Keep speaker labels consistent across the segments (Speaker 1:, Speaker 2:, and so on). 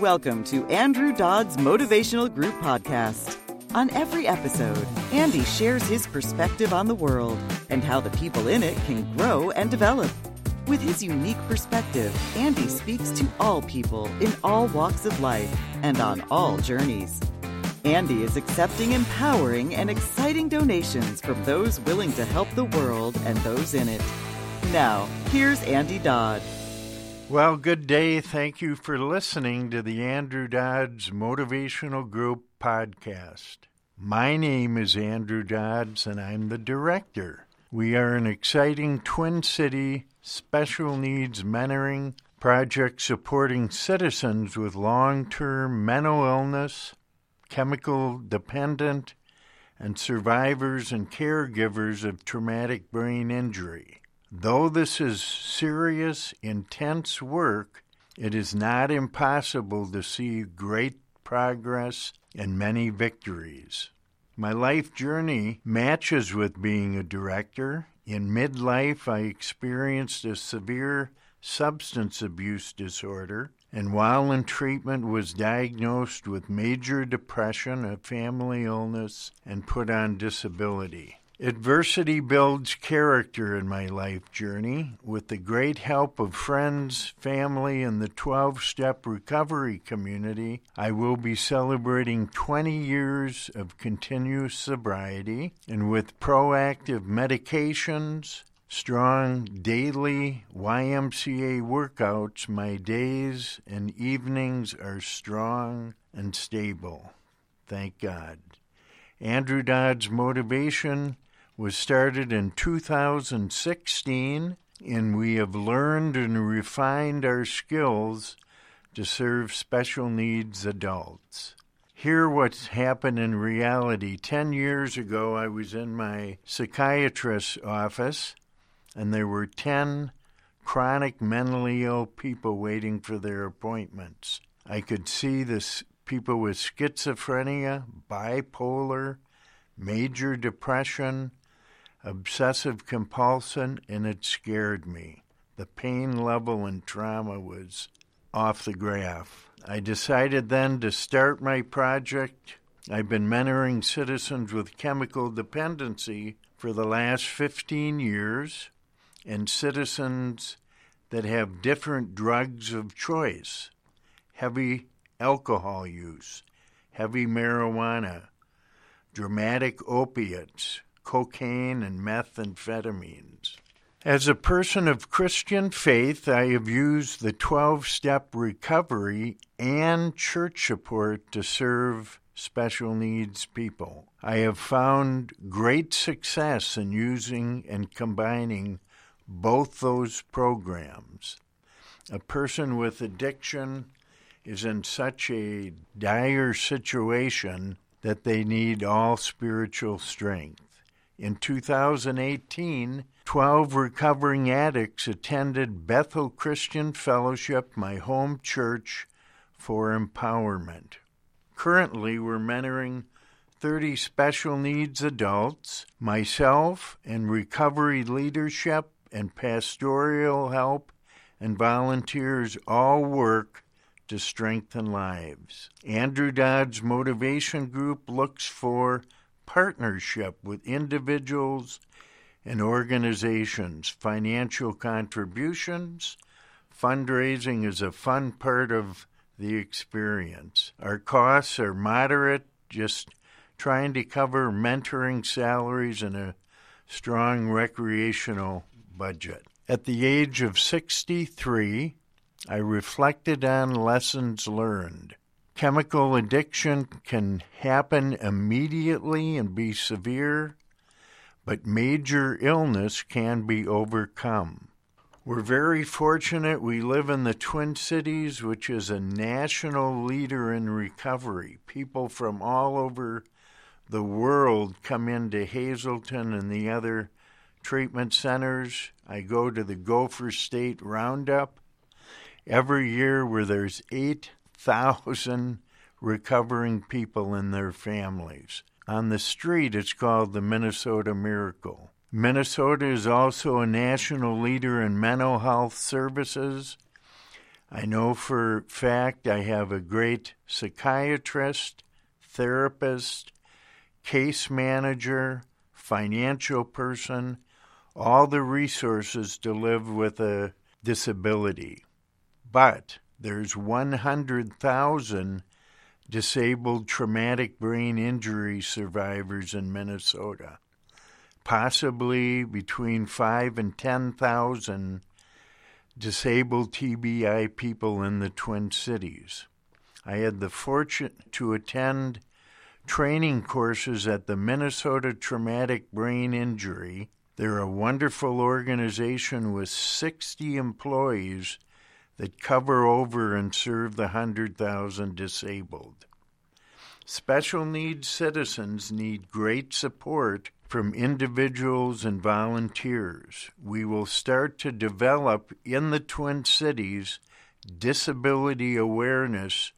Speaker 1: Welcome to Andrew Dodd's Motivational Group Podcast. On every episode, Andy shares his perspective on the world and how the people in it can grow and develop. With his unique perspective, Andy speaks to all people in all walks of life and on all journeys. Andy is accepting empowering and exciting donations from those willing to help the world and those in it. Now, here's Andy Dodd.
Speaker 2: Well, good day. Thank you for listening to the Andrew Dodds Motivational Group podcast. My name is Andrew Dodds, and I'm the director. We are an exciting Twin City special needs mentoring project supporting citizens with long term mental illness, chemical dependent, and survivors and caregivers of traumatic brain injury. Though this is serious, intense work, it is not impossible to see great progress and many victories. My life journey matches with being a director. In midlife, I experienced a severe substance abuse disorder, and while in treatment, was diagnosed with major depression, a family illness, and put on disability. Adversity builds character in my life journey. With the great help of friends, family, and the 12 step recovery community, I will be celebrating 20 years of continuous sobriety. And with proactive medications, strong daily YMCA workouts, my days and evenings are strong and stable. Thank God. Andrew Dodd's motivation was started in 2016, and we have learned and refined our skills to serve special needs adults. Hear what's happened in reality. Ten years ago, I was in my psychiatrist's office, and there were 10 chronic mentally ill people waiting for their appointments. I could see this people with schizophrenia, bipolar, major depression, obsessive compulsion, and it scared me. The pain level and trauma was off the graph. I decided then to start my project. I've been mentoring citizens with chemical dependency for the last 15 years and citizens that have different drugs of choice heavy alcohol use, heavy marijuana, dramatic opiates, cocaine, and methamphetamines. As a person of Christian faith, I have used the 12 step recovery and church support to serve special needs people. I have found great success in using and combining both those programs. A person with addiction is in such a dire situation that they need all spiritual strength. In 2018, 12 recovering addicts attended Bethel Christian Fellowship, my home church, for empowerment. Currently, we're mentoring 30 special needs adults, myself, and recovery leadership and pastoral help and volunteers all work to strengthen lives. Andrew Dodd's Motivation Group looks for partnership with individuals and organizations. Financial contributions, fundraising is a fun part of the experience. Our costs are moderate, just trying to cover mentoring salaries and a strong recreational budget. At the age of 63, I reflected on lessons learned. Chemical addiction can happen immediately and be severe, but major illness can be overcome. We're very fortunate we live in the Twin Cities, which is a national leader in recovery. People from all over the world come into Hazelden and the other treatment centers. I go to the Gopher State Roundup every year where there's eight thousand recovering people and their families. On the street, it's called the Minnesota Miracle. Minnesota is also a national leader in mental health services. I know for fact I have a great psychiatrist, therapist, case manager, financial person, all the resources to live with a disability. But there's 100,000 disabled traumatic brain injury survivors in Minnesota. Possibly between 5 and 10,000 disabled TBI people in the Twin Cities. I had the fortune to attend training courses at the Minnesota Traumatic Brain Injury. They're a wonderful organization with 60 employees that cover over and serve the 100,000 disabled. Special needs citizens need great support from individuals and volunteers. We will start to develop in the Twin Cities disability awareness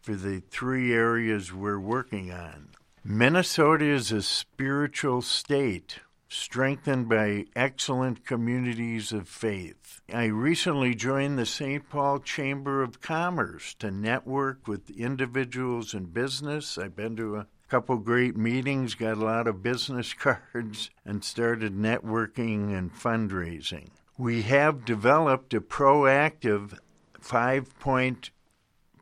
Speaker 2: for the three areas we're working on. Minnesota is a spiritual state strengthened by excellent communities of faith. I recently joined the St. Paul Chamber of Commerce to network with individuals in business. I've been to a couple great meetings, got a lot of business cards, and started networking and fundraising. We have developed a proactive five point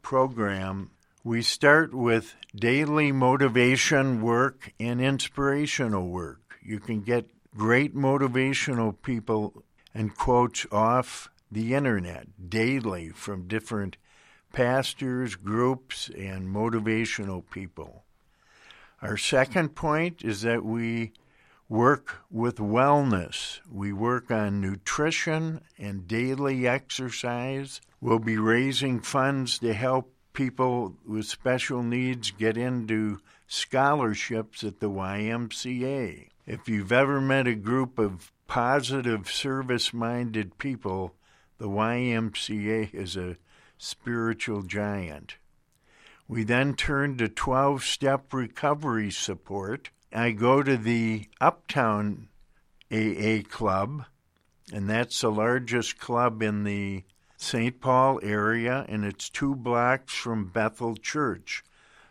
Speaker 2: program. We start with daily motivation work and inspirational work. You can get great motivational people and quotes off the internet daily from different pastors, groups, and motivational people. Our second point is that we work with wellness. We work on nutrition and daily exercise. We'll be raising funds to help people with special needs get into scholarships at the YMCA. If you've ever met a group of positive, service minded people, the YMCA is a spiritual giant. We then turn to 12 step recovery support. I go to the Uptown AA Club, and that's the largest club in the St. Paul area, and it's two blocks from Bethel Church.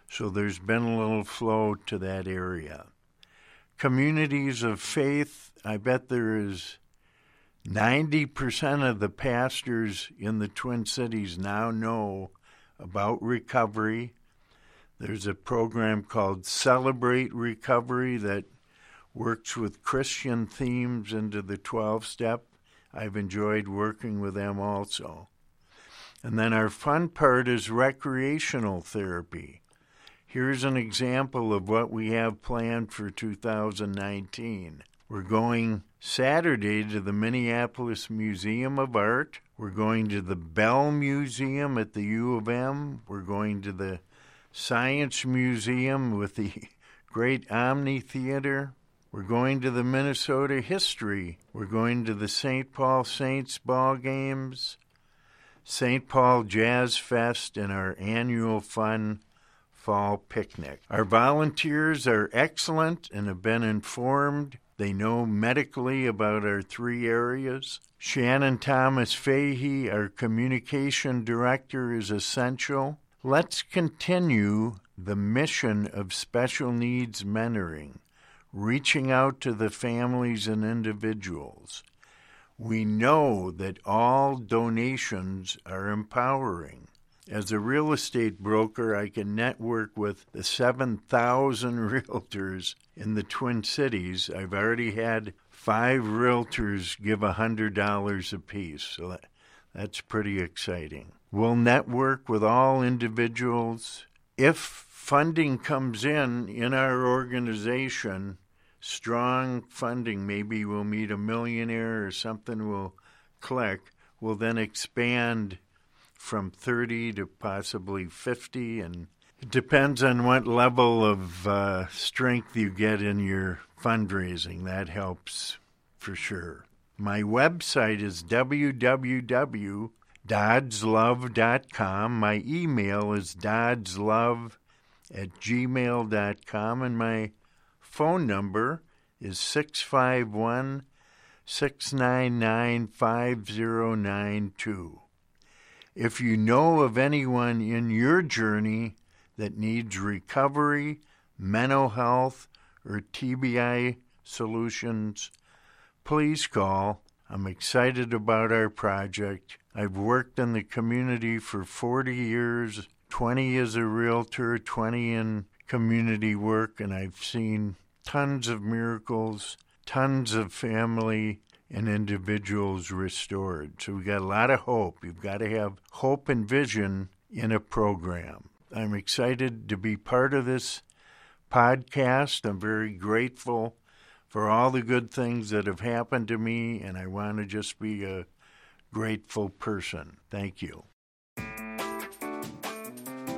Speaker 2: So there's been a little flow to that area. Communities of faith, I bet there is 90% of the pastors in the Twin Cities now know about recovery. There's a program called Celebrate Recovery that works with Christian themes into the 12 step. I've enjoyed working with them also. And then our fun part is recreational therapy. Here's an example of what we have planned for 2019. We're going Saturday to the Minneapolis Museum of Art. We're going to the Bell Museum at the U of M. We're going to the Science Museum with the great Omni Theater. We're going to the Minnesota History. We're going to the St. Paul Saints ball games, St. Paul Jazz Fest, and our annual fun fall picnic. Our volunteers are excellent and have been informed they know medically about our three areas. Shannon Thomas Fahey, our communication director, is essential. Let's continue the mission of special needs mentoring, reaching out to the families and individuals. We know that all donations are empowering. As a real estate broker, I can network with the 7,000 realtors in the Twin Cities. I've already had five realtors give $100 apiece, so that, that's pretty exciting. We'll network with all individuals. If funding comes in in our organization, strong funding, maybe we'll meet a millionaire or something will click, we'll then expand from 30 to possibly 50 and it depends on what level of uh, strength you get in your fundraising. That helps for sure. My website is www.doddslove.com my email is doddslove at gmail.com and my phone number is 651 699 5092 If you know of anyone in your journey that needs recovery, mental health, or TBI solutions, please call. I'm excited about our project. I've worked in the community for 40 years 20 as a realtor, 20 in community work, and I've seen tons of miracles, tons of family and individuals restored. So we've got a lot of hope. You've got to have hope and vision in a program. I'm excited to be part of this podcast. I'm very grateful for all the good things that have happened to me, and I want to just be a grateful person. Thank you.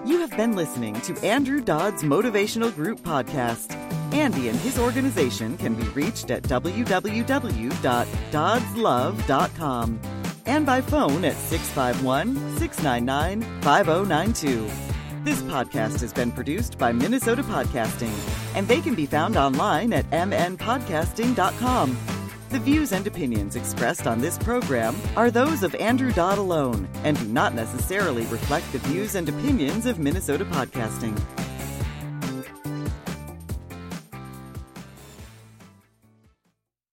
Speaker 1: You have been listening to Andrew Dodd's Motivational Group Podcast. Andy and his organization can be reached at www.doddslove.com and by phone at 651 699 5092. This podcast has been produced by Minnesota Podcasting, and they can be found online at mnpodcasting.com. The views and opinions expressed on this program are those of Andrew Dodd alone and do not necessarily reflect the views and opinions of Minnesota Podcasting.